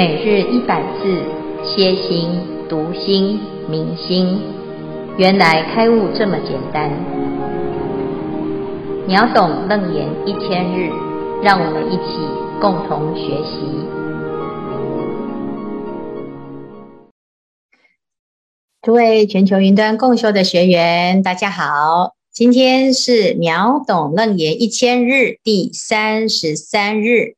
每日一百字，歇心、读心、明心，原来开悟这么简单。秒懂楞严一千日，让我们一起共同学习。诸位全球云端共修的学员，大家好，今天是秒懂楞严一千日第三十三日。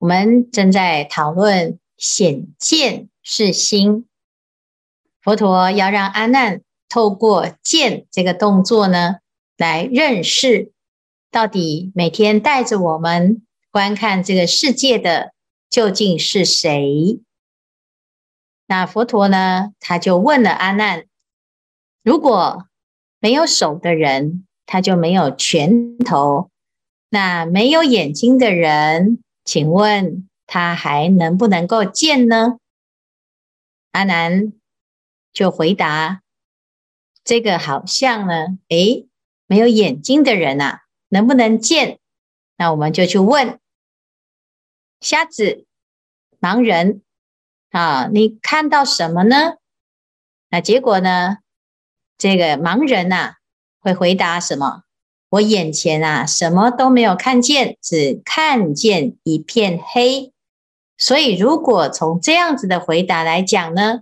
我们正在讨论显见是心，佛陀要让阿难透过见这个动作呢，来认识到底每天带着我们观看这个世界的究竟是谁？那佛陀呢，他就问了阿难：如果没有手的人，他就没有拳头；那没有眼睛的人，请问他还能不能够见呢？阿难就回答：“这个好像呢，诶，没有眼睛的人啊，能不能见？那我们就去问瞎子、盲人啊，你看到什么呢？那结果呢？这个盲人呐，会回答什么？”我眼前啊，什么都没有看见，只看见一片黑。所以，如果从这样子的回答来讲呢，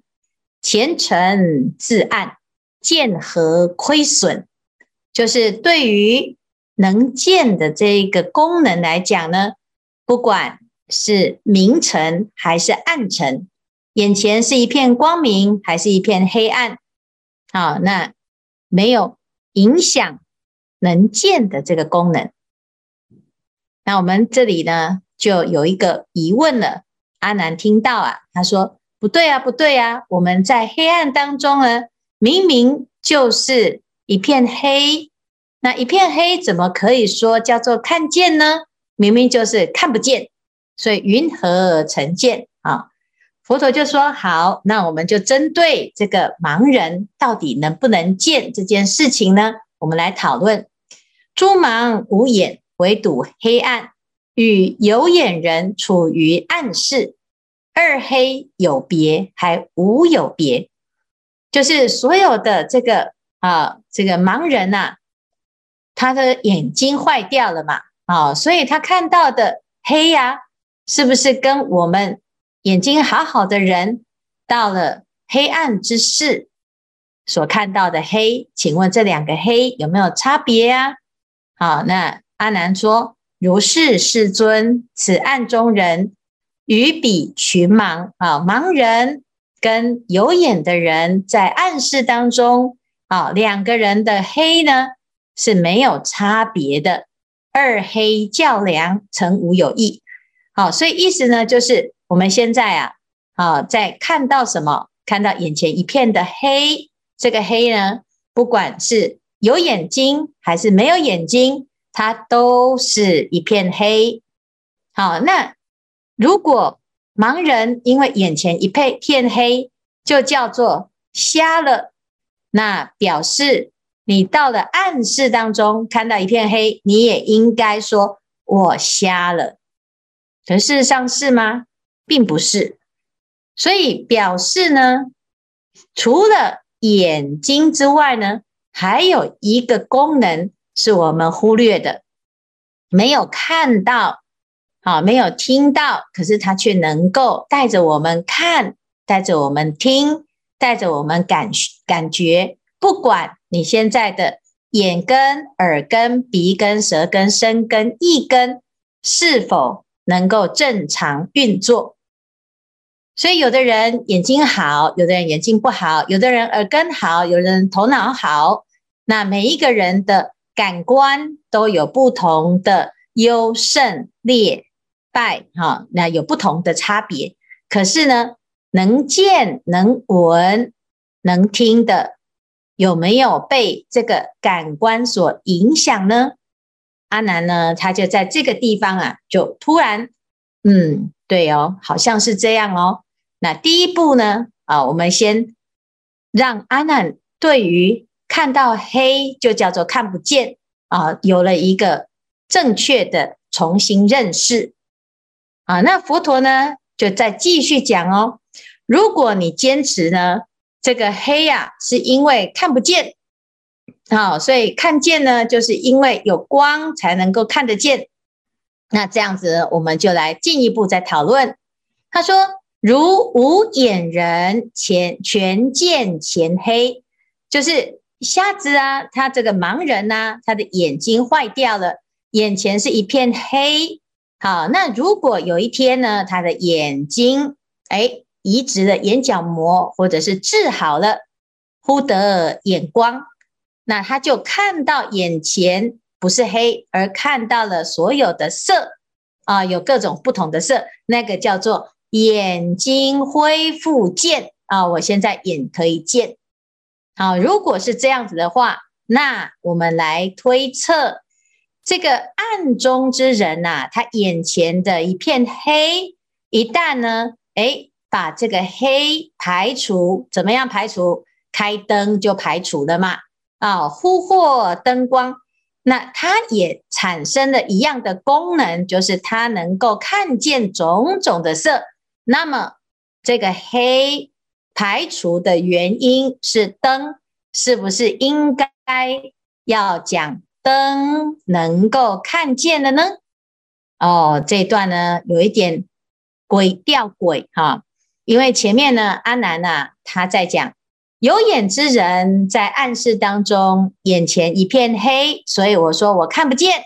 前尘自暗，见何亏损？就是对于能见的这一个功能来讲呢，不管是明尘还是暗尘，眼前是一片光明还是一片黑暗，好，那没有影响。能见的这个功能，那我们这里呢，就有一个疑问了。阿难听到啊，他说：“不对啊，不对啊，我们在黑暗当中呢，明明就是一片黑，那一片黑怎么可以说叫做看见呢？明明就是看不见，所以云何成见啊？”佛陀就说：“好，那我们就针对这个盲人到底能不能见这件事情呢？”我们来讨论，诸盲无眼，唯睹黑暗，与有眼人处于暗室，二黑有别，还无有别。就是所有的这个啊，这个盲人呐、他的眼睛坏掉了嘛，啊，所以他看到的黑呀、是不是跟我们眼睛好好的人到了黑暗之室？所看到的黑，请问这两个黑有没有差别啊？好，那阿难说：“如是，世尊，此暗中人与彼群盲啊，盲人跟有眼的人在暗室当中啊，两个人的黑呢是没有差别的，二黑较量，诚无有异。好，所以意思呢就是我们现在啊，啊，在看到什么？看到眼前一片的黑。”这个黑呢，不管是有眼睛还是没有眼睛，它都是一片黑。好，那如果盲人因为眼前一片黑，就叫做瞎了，那表示你到了暗室当中看到一片黑，你也应该说我瞎了。可事实上是吗？并不是。所以表示呢，除了眼睛之外呢，还有一个功能是我们忽略的，没有看到，好，没有听到，可是它却能够带着我们看，带着我们听，带着我们感感觉。不管你现在的眼根、耳根、鼻根、舌根、身根、意根是否能够正常运作。所以，有的人眼睛好，有的人眼睛不好，有的人耳根好，有的人头脑好。那每一个人的感官都有不同的优胜劣败，哈，那有不同的差别。可是呢，能见、能闻、能听的，有没有被这个感官所影响呢？阿南呢，他就在这个地方啊，就突然，嗯，对哦，好像是这样哦。那第一步呢？啊，我们先让阿难对于看到黑就叫做看不见啊，有了一个正确的重新认识啊。那佛陀呢，就再继续讲哦。如果你坚持呢，这个黑呀、啊，是因为看不见，好、哦，所以看见呢，就是因为有光才能够看得见。那这样子，我们就来进一步再讨论。他说：“如无眼人，前全见前黑，就是瞎子啊，他这个盲人呐、他的眼睛坏掉了，眼前是一片黑。好，那如果有一天呢，他的眼睛哎移植了眼角膜，或者是治好了，忽得眼光，那他就看到眼前。”不是黑，而看到了所有的色啊，有各种不同的色，那个叫做眼睛恢复见啊。我现在眼可以见。好，如果是这样子的话，那我们来推测，这个暗中之人呐、他眼前的一片黑，一旦呢，诶，把这个黑排除，怎么样排除？开灯就排除了嘛。啊，忽获灯光。那它也产生了一样的功能，就是它能够看见种种的色。那么这个黑排除的原因是灯，是不是应该要讲灯能够看见了呢？哦，这段呢有一点鬼吊鬼哈，因为前面呢阿南啊他在讲。有眼之人在暗室当中，眼前一片黑，所以我说我看不见。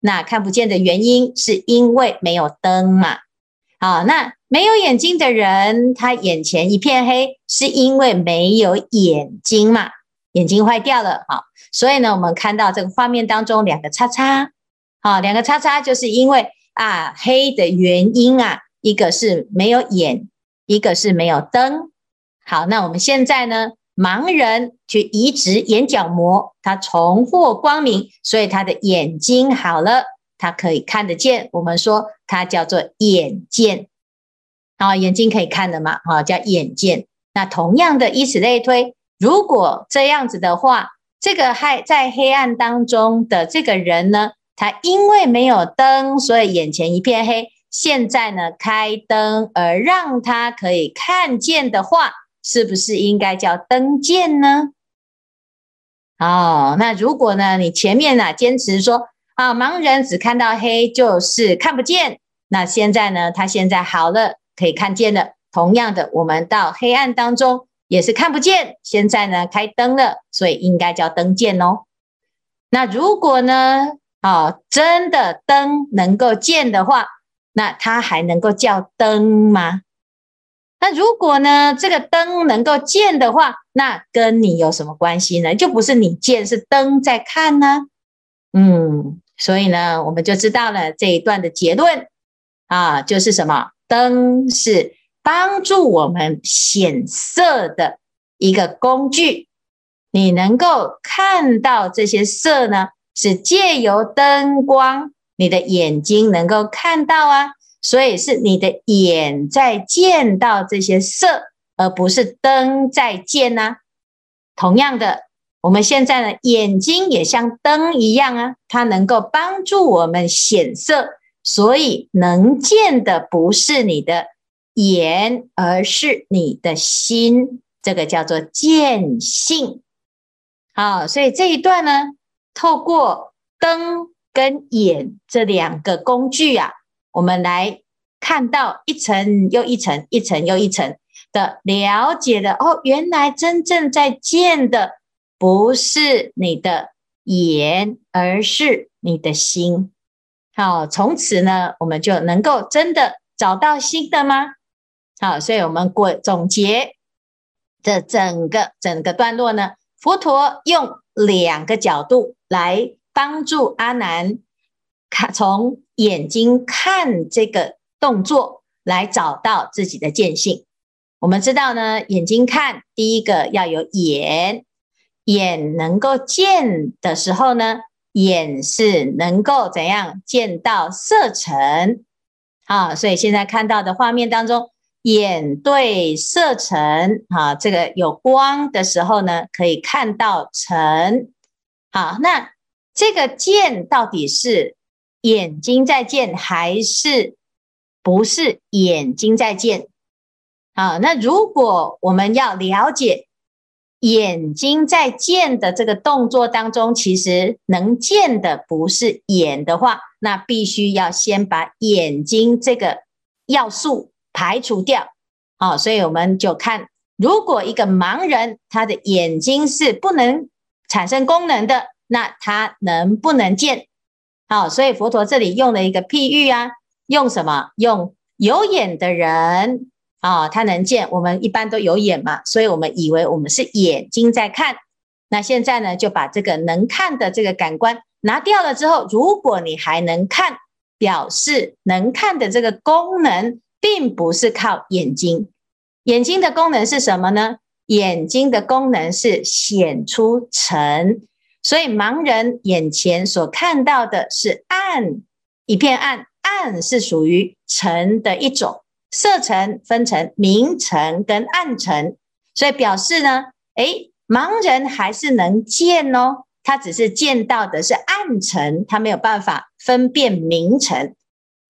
那看不见的原因是因为没有灯嘛？好，那没有眼睛的人，他眼前一片黑，是因为没有眼睛嘛？眼睛坏掉了，好，所以呢，我们看到这个画面当中两个叉叉，好，两个叉叉就是因为啊黑的原因啊，一个是没有眼，一个是没有灯。好，那我们现在呢？盲人去移植眼角膜，他重获光明，所以他的眼睛好了，他可以看得见。我们说它叫做眼见，啊，眼睛可以看的嘛，啊，叫眼见。那同样的，以此类推，如果这样子的话，这个还在黑暗当中的这个人呢，他因为没有灯，所以眼前一片黑。现在呢，开灯而让他可以看见的话，是不是应该叫灯见呢？哦，那如果呢，你前面呢、啊、坚持说啊，盲人只看到黑就是看不见，那现在呢，他现在好了，可以看见了。同样的，我们到黑暗当中也是看不见，现在呢开灯了，所以应该叫灯见哦。那如果呢，哦，真的灯能够见的话。那它还能够叫灯吗？那如果呢，这个灯能够见的话，那跟你有什么关系呢？就不是你见，是灯在看呢。嗯，所以呢，我们就知道了这一段的结论啊，就是什么？灯是帮助我们显色的一个工具。你能够看到这些色呢，是借由灯光。你的眼睛能够看到啊，所以是你的眼在见到这些色，而不是灯在见呐、同样的，我们现在呢，眼睛也像灯一样啊，它能够帮助我们显色，所以能见的不是你的眼，而是你的心，这个叫做见性。好，所以这一段呢，透过灯。跟眼这两个工具啊，我们来看到一层又一层，一层又一层的了解的哦，原来真正在见的不是你的眼，而是你的心。好，从此呢，我们就能够真的找到新的吗？好，所以我们过总结这整个整个段落呢，佛陀用两个角度来。帮助阿难看从眼睛看这个动作来找到自己的见性。我们知道呢，眼睛看第一个要有眼，眼能够见的时候呢，眼是能够怎样见到色尘啊？所以现在看到的画面当中，眼对色尘啊，这个有光的时候呢，可以看到尘。好，那。这个见到底是眼睛在见，还是不是眼睛在见。啊，那如果我们要了解眼睛在见的这个动作当中，其实能见的不是眼的话，那必须要先把眼睛这个要素排除掉。啊，所以我们就看，如果一个盲人他的眼睛是不能产生功能的，那他能不能见？好，所以佛陀这里用了一个譬喻啊，用什么？用有眼的人。啊、哦，他能见，我们一般都有眼嘛，所以我们以为我们是眼睛在看。那现在呢，就把这个能看的这个感官拿掉了之后，如果你还能看，表示能看的这个功能并不是靠眼睛。眼睛的功能是什么呢？眼睛的功能是显出尘，所以盲人眼前所看到的是暗，一片暗，暗是属于尘的一种。色尘分成明尘跟暗尘，所以表示呢，诶，盲人还是能见哦，他只是见到的是暗尘，他没有办法分辨明尘。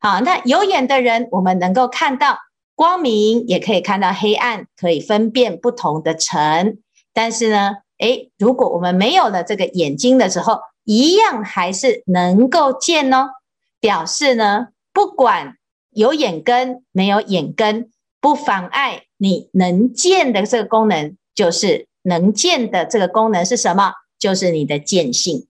好，那有眼的人，我们能够看到光明，也可以看到黑暗，可以分辨不同的尘。但是呢，诶，如果我们没有了这个眼睛的时候，一样还是能够见哦，表示呢，不管。有眼根没有眼根，不妨碍你能见的这个功能，就是能见的这个功能是什么？就是你的见性。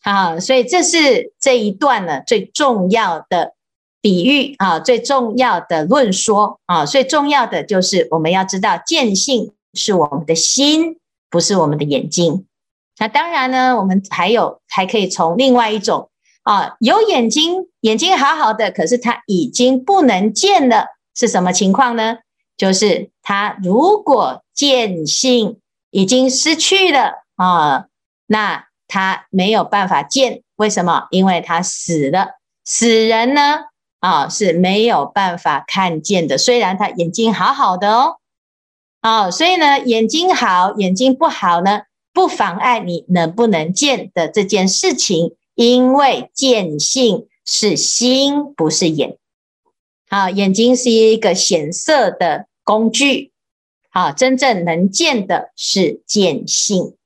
好，所以这是这一段呢最重要的比喻啊，最重要的论说啊，最重要的就是我们要知道见性是我们的心，不是我们的眼睛。那当然呢，我们还有还可以从另外一种。啊，有眼睛，眼睛好好的，可是他已经不能见了，是什么情况呢？就是他如果见性已经失去了啊，那他没有办法见，为什么？因为他死了，死人呢啊是没有办法看见的，虽然他眼睛好好的哦，啊，所以呢，眼睛好，眼睛不好呢，不妨碍你能不能见的这件事情。因为见性是心，不是眼。好，眼睛是一个显色的工具。好，真正能见的是见性。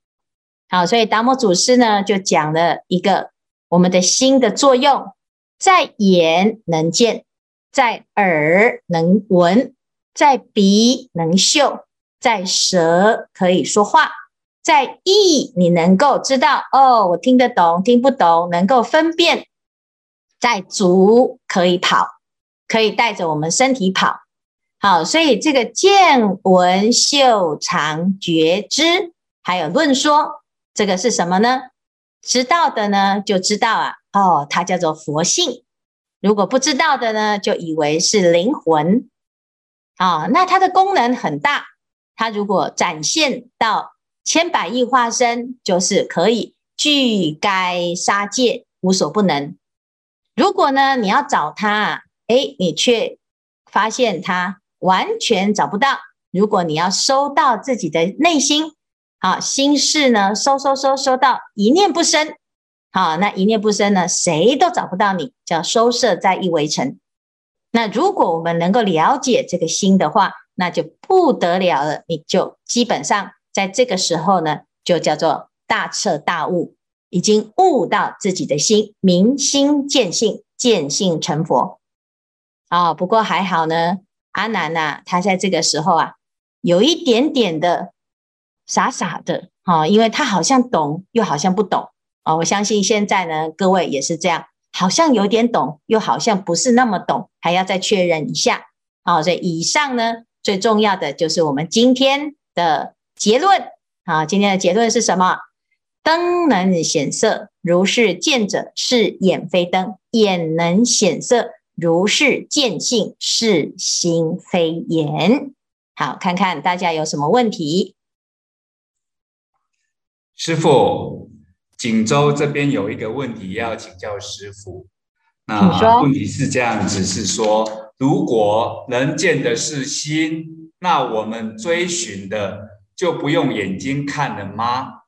好，所以达摩祖师呢就讲了一个我们的心的作用，在眼能见，在耳能闻，在鼻能嗅，在舌可以说话。在意，你能够知道哦，我听得懂，听不懂，能够分辨。在足可以跑，可以带着我们身体跑。好，所以这个见闻嗅尝觉知，还有论说，这个是什么呢？知道的呢，就知道啊，哦，它叫做佛性。如果不知道的呢，就以为是灵魂。啊、那它的功能很大，它如果展现到。千百亿化身就是可以具该杀戒，无所不能。如果呢，你要找他，诶，你却发现他完全找不到。如果你要收到自己的内心，好心事呢，收收收收到一念不生，好，那一念不生呢，谁都找不到你，叫收摄在一围城。那如果我们能够了解这个心的话，那就不得了了，你就基本上。在这个时候呢，就叫做大彻大悟，已经悟到自己的心，明心见性，见性成佛。啊、不过还好呢，阿南呐、他在这个时候啊，有一点点的傻傻的，啊、因为他好像懂，又好像不懂啊、我相信现在呢，各位也是这样，好像有点懂，又好像不是那么懂，还要再确认一下。啊、所以以上呢，最重要的就是我们今天的。结论啊，今天的结论是什么？灯能显色，如是见者是眼非灯；眼能显色，如是见性是心非眼。好，看看大家有什么问题？师傅，锦州这边有一个问题要请教师傅。那问题是这样子，是说，如果能见的是心，那我们追寻的。就不用眼睛看了吗？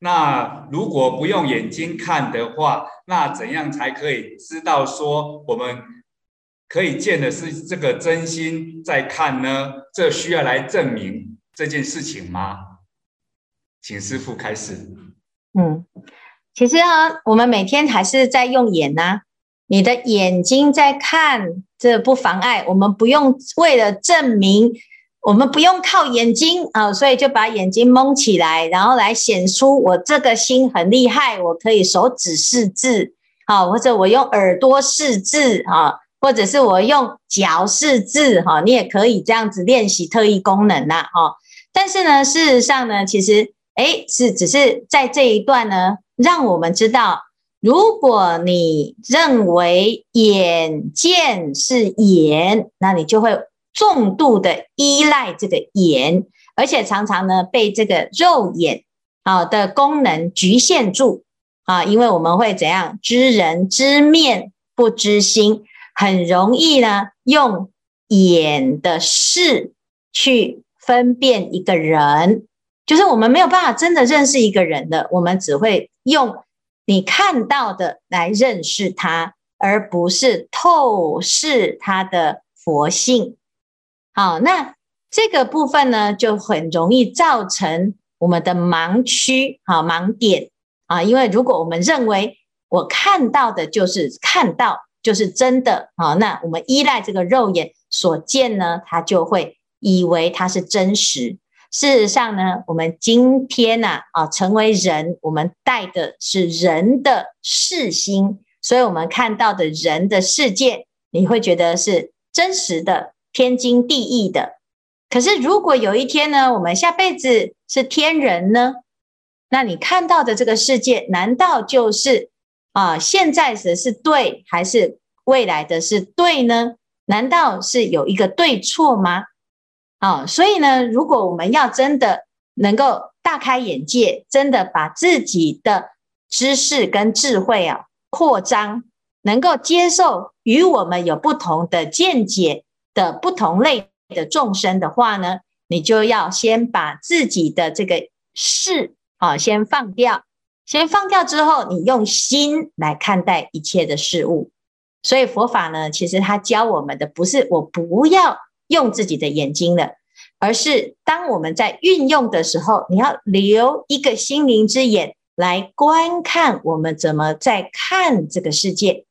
那如果不用眼睛看的话，那怎样才可以知道说我们可以见的是这个真心在看呢？这需要来证明这件事情吗？请师傅开始。嗯，其实啊，我们每天还是在用眼呐、你的眼睛在看，这不妨碍我们不用为了证明，我们不用靠眼睛啊，所以就把眼睛蒙起来，然后来显出我这个心很厉害，我可以手指识字啊，或者我用耳朵识字啊。或者是我用脚识字哈，你也可以这样子练习特异功能呐哈。但是呢，事实上呢，其实诶是只是在这一段呢，让我们知道，如果你认为眼见是眼，那你就会重度的依赖这个眼，而且常常呢被这个肉眼啊的功能局限住啊，因为我们会怎样知人知面不知心。很容易呢，用眼的识去分辨一个人，就是我们没有办法真的认识一个人的，我们只会用你看到的来认识他，而不是透视他的佛性。好，那这个部分呢，就很容易造成我们的盲区，好，盲点啊，因为如果我们认为我看到的就是看到。就是真的啊，那我们依赖这个肉眼所见呢，他就会以为它是真实。事实上呢，我们今天呢啊，成为人，我们带的是人的视心，所以我们看到的人的世界，你会觉得是真实的、天经地义的。可是如果有一天呢，我们下辈子是天人呢，那你看到的这个世界，难道就是？啊，现在的是对还是未来的是对呢？难道是有一个对错吗？啊，所以呢，如果我们要真的能够大开眼界，真的把自己的知识跟智慧啊扩张，能够接受与我们有不同的见解的不同类的众生的话呢，你就要先把自己的这个事啊先放掉。先放掉之后，你用心来看待一切的事物。所以佛法呢，其实它教我们的不是我不要用自己的眼睛了，而是当我们在运用的时候，你要留一个心灵之眼来观看我们怎么在看这个世界。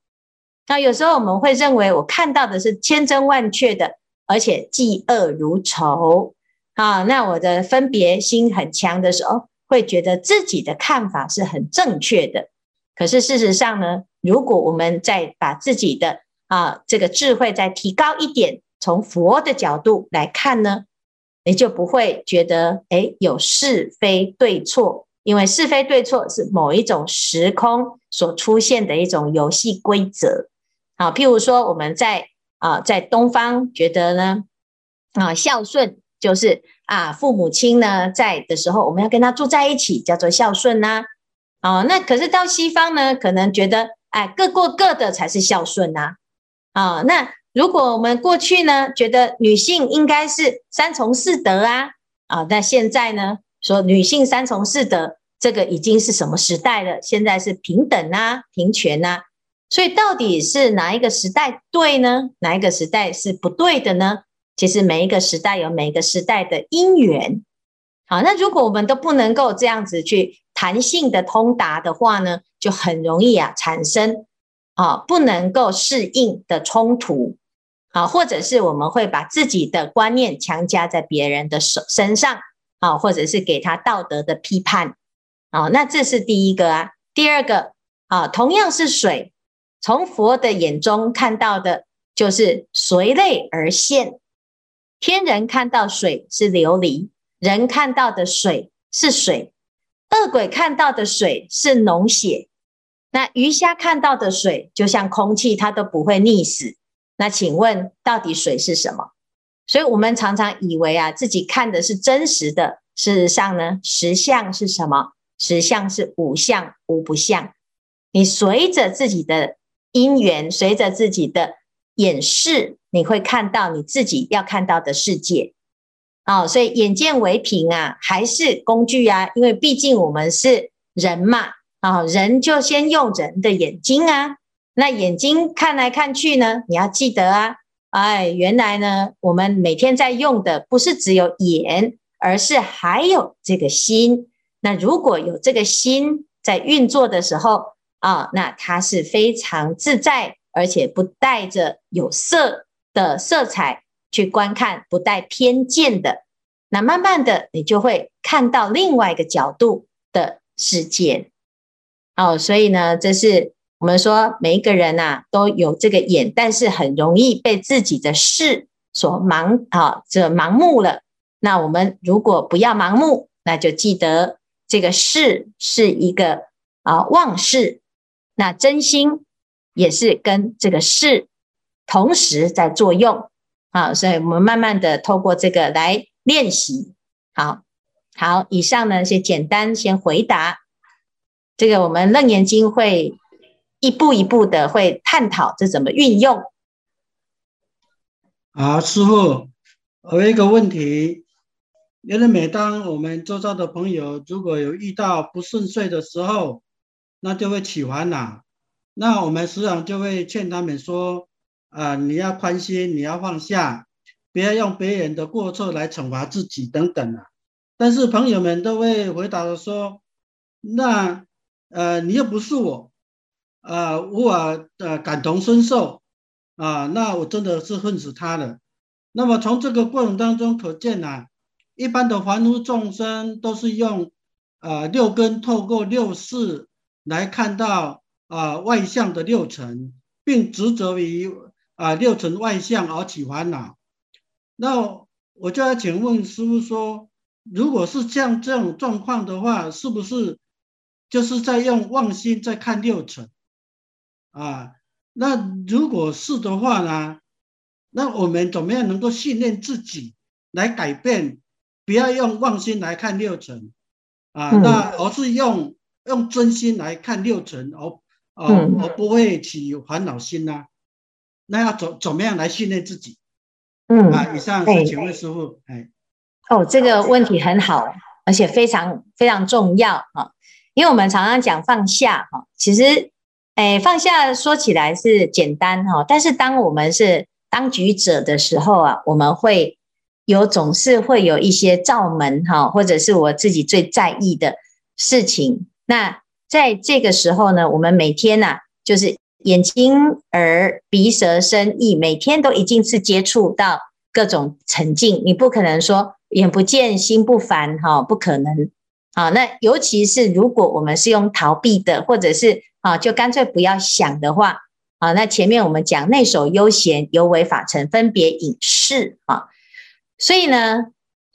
那有时候我们会认为我看到的是千真万确的，而且嫉恶如仇啊，那我的分别心很强的时候。会觉得自己的看法是很正确的，可是事实上呢，如果我们再把自己的啊这个智慧再提高一点，从佛的角度来看呢，你就不会觉得诶有是非对错，因为是非对错是某一种时空所出现的一种游戏规则。好，譬如说我们在啊在东方觉得呢啊孝顺就是。啊，父母亲呢在的时候，我们要跟他住在一起，叫做孝顺呐。哦，那可是到西方呢，可能觉得，哎，各过各的才是孝顺呐。啊，那如果我们过去呢，觉得女性应该是三从四德啊，啊，那现在呢，说女性三从四德，这个已经是什么时代了？现在是平等啊，平权啊。所以到底是哪一个时代对呢？哪一个时代是不对的呢？其实每一个时代有每一个时代的因缘，好，那如果我们都不能够这样子去弹性的通达的话呢，就很容易啊产生啊不能够适应的冲突，啊，或者是我们会把自己的观念强加在别人的手身上，啊，或者是给他道德的批判，啊，那这是第一个啊，第二个啊，同样是水，从佛的眼中看到的就是随类而现。天人看到水是琉璃，人看到的水是水；恶鬼看到的水是脓血。那鱼虾看到的水就像空气，它都不会溺死。那请问，到底水是什么？所以我们常常以为啊，自己看的是真实的。事实上呢，实相是什么？实相是无相无不相。你随着自己的因缘，随着自己的眼识。你会看到你自己要看到的世界，哦，所以眼见为凭啊，还是工具啊？因为毕竟我们是人嘛，啊，人就先用人的眼睛啊，那眼睛看来看去呢，你要记得啊，哎，原来呢，我们每天在用的不是只有眼，而是还有这个心。那如果有这个心在运作的时候啊，那它是非常自在，而且不带着有色的色彩去观看，不带偏见的。那慢慢的，你就会看到另外一个角度的世界。哦，所以呢，这是。我们说每一个人呐、啊、都有这个眼，但是很容易被自己的事所盲啊，这盲目了。那我们如果不要盲目，那就记得这个事是一个啊妄事，那真心也是跟这个事同时在作用啊。所以我们慢慢的透过这个来练习。好，好，以上呢先简单先回答这个，我们楞严经会。一步一步的会探讨这怎么运用。好，师傅，我有一个问题，因为每当我们周遭的朋友如果有遇到不顺遂的时候，那就会起烦恼。那我们时常就会劝他们说：啊、你要宽心，你要放下，不要用别人的过错来惩罚自己等等啊。但是朋友们都会回答说：那呃，你又不是我。啊，无法呃感同身受啊，那我真的是恨死他了。那么从这个过程当中可见啊，一般的凡夫众生都是用啊六根透过六识来看到啊外向的六尘，并执着于啊六尘外向而起烦恼。那我就要请问师傅说，如果是像这种状况的话，是不是就是在用妄心在看六尘？啊，那如果是的话呢？那我们怎么样能够训练自己来改变？不要用妄心来看六尘啊，嗯、那而是用用真心来看六尘，而而而不会起烦恼心呢、啊？那要怎怎么样来训练自己？嗯啊，以上是请问师傅，哎，哦，这个问题很好，而且非常非常重要啊，因为我们常常讲放下哈，其实。哎，放下说起来是简单哈，但是当我们是当局者的时候啊，我们会有总是会有一些罩门哈，或者是我自己最在意的事情。那在这个时候呢，我们每天呐、啊，就是眼睛、耳、鼻、舌、身、意，每天都一定是接触到各种沉静，你不可能说眼不见心不烦哈，不可能。啊，那尤其是如果我们是用逃避的，或者是啊，就干脆不要想的话，啊，那前面我们讲内守悠闲，犹为法尘，分别隐士啊，所以呢，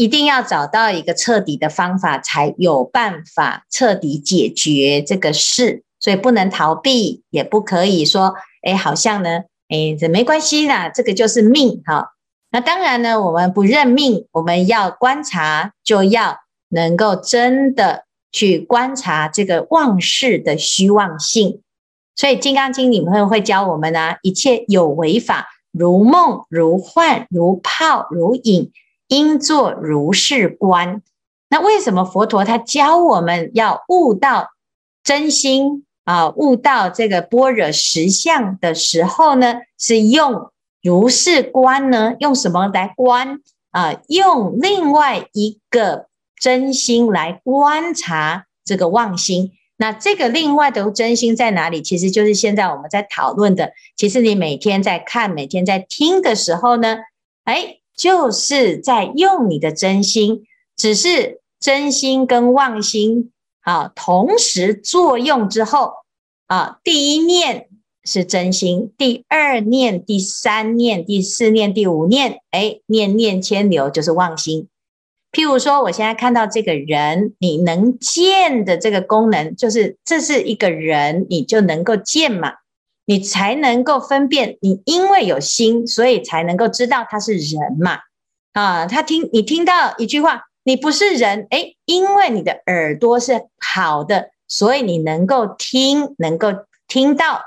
一定要找到一个彻底的方法，才有办法彻底解决这个事。所以不能逃避，也不可以说，哎，好像呢，哎，这没关系啦，这个就是命哈。那当然呢，我们不认命，我们要观察，就要。能够真的去观察这个妄事的虚妄性，所以《金刚经》里面会教我们呢、一切有为法，如梦如幻，如泡如影，应作如是观。那为什么佛陀他教我们要悟到真心啊，悟到这个般若实相的时候呢，是用如是观呢？用什么来观啊？用另外一个。真心来观察这个妄心，那这个另外的真心在哪里？其实就是现在我们在讨论的。其实你每天在看、每天在听的时候呢，哎，就是在用你的真心，只是真心跟妄心啊同时作用之后啊，第一念是真心，第二念、第三念、第四念、第五念，哎，念念迁流就是妄心。譬如说，我现在看到这个人，你能见的这个功能，就是这是一个人，你就能够见嘛，你才能够分辨。你因为有心，所以才能够知道他是人嘛。啊，他听你听到一句话，你不是人，诶，因为你的耳朵是好的，所以你能够听，能够听到。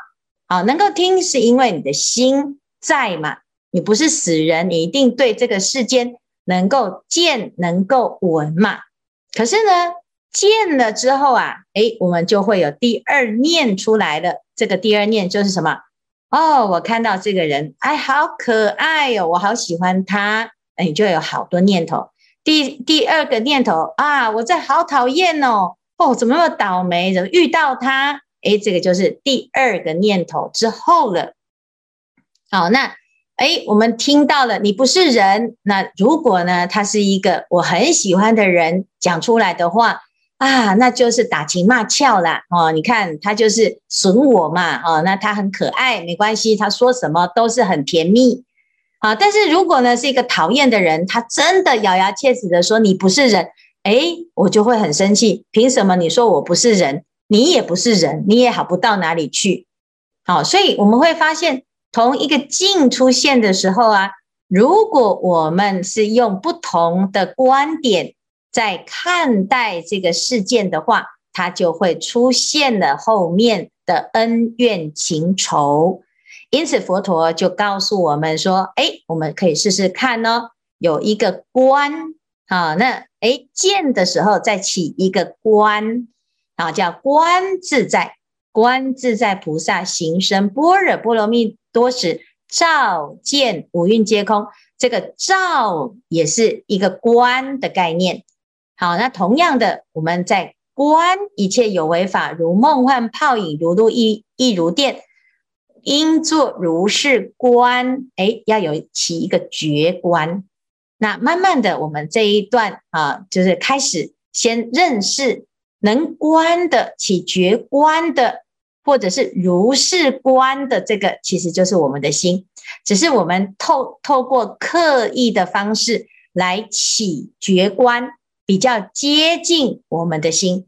啊，能够听是因为你的心在嘛，你不是死人，你一定对这个世间。能够见，能够闻嘛？可是呢，见了之后啊，诶，我们就会有第二念出来了。这个第二念就是什么？哦，我看到这个人，哎，好可爱哦，我好喜欢他，哎，你就有好多念头。第第二个念头啊，我这好讨厌哦，哦，怎么那么倒霉？怎么遇到他？哎，这个就是第二个念头之后了。好，那。哎，我们听到了，你不是人。那如果呢，他是一个我很喜欢的人讲出来的话啊，那就是打情骂俏啦。哦。你看他就是损我嘛，哦，那他很可爱，没关系，他说什么都是很甜蜜啊。但是如果呢是一个讨厌的人，他真的咬牙切齿的说你不是人，哎，我就会很生气。凭什么你说我不是人？你也不是人，你也好不到哪里去。好，所以我们会发现。同一个境出现的时候啊，如果我们是用不同的观点在看待这个事件的话，它就会出现了后面的恩怨情仇。因此，佛陀就告诉我们说：“哎，我们可以试试看哦，有一个观啊，那哎见的时候再起一个观啊，叫观自在，观自在菩萨行深般若波罗蜜。”多时照见五蕴皆空，这个照也是一个观的概念。好，那同样的，我们在观一切有为法，如梦幻泡影，如露亦亦如电，应作如是观。哎，要有起一个觉观。那慢慢的，我们这一段啊，就是开始先认识能观的起觉观的。或者是如是观的这个，其实就是我们的心，只是我们透透过刻意的方式来起觉观，比较接近我们的心。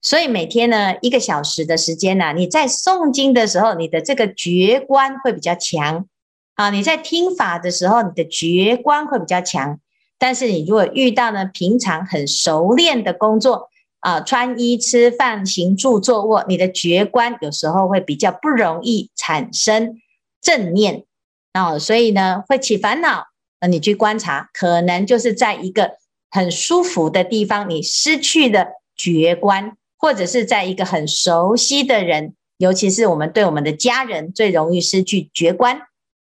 所以每天呢，一个小时的时间呢、啊，你在诵经的时候，你的这个觉观会比较强啊；你在听法的时候，你的觉观会比较强。但是你如果遇到呢，平常很熟练的工作，啊，穿衣、吃饭、行住坐卧，你的觉观有时候会比较不容易产生正念啊，所以呢会起烦恼。那你去观察，可能就是在一个很舒服的地方，你失去了觉观，或者是在一个很熟悉的人，尤其是我们对我们的家人最容易失去觉观，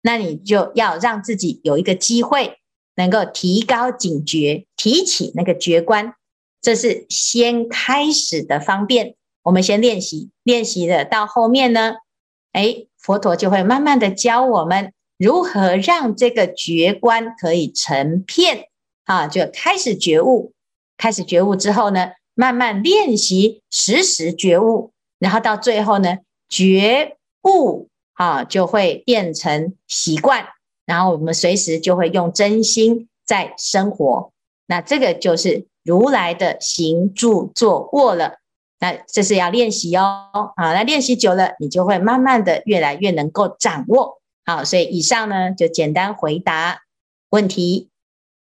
那你就要让自己有一个机会，能够提高警觉，提起那个觉观。这是先开始的方便，我们先练习，练习的到后面呢，哎，佛陀就会慢慢的教我们如何让这个觉观可以成片，啊，就开始觉悟，开始觉悟之后呢，慢慢练习时时觉悟，然后到最后呢，觉悟啊就会变成习惯，然后我们随时就会用真心在生活，那这个就是。如来的行住坐卧了，那这是要练习哦。好，那练习久了，你就会慢慢的越来越能够掌握。好，所以以上呢就简单回答问题。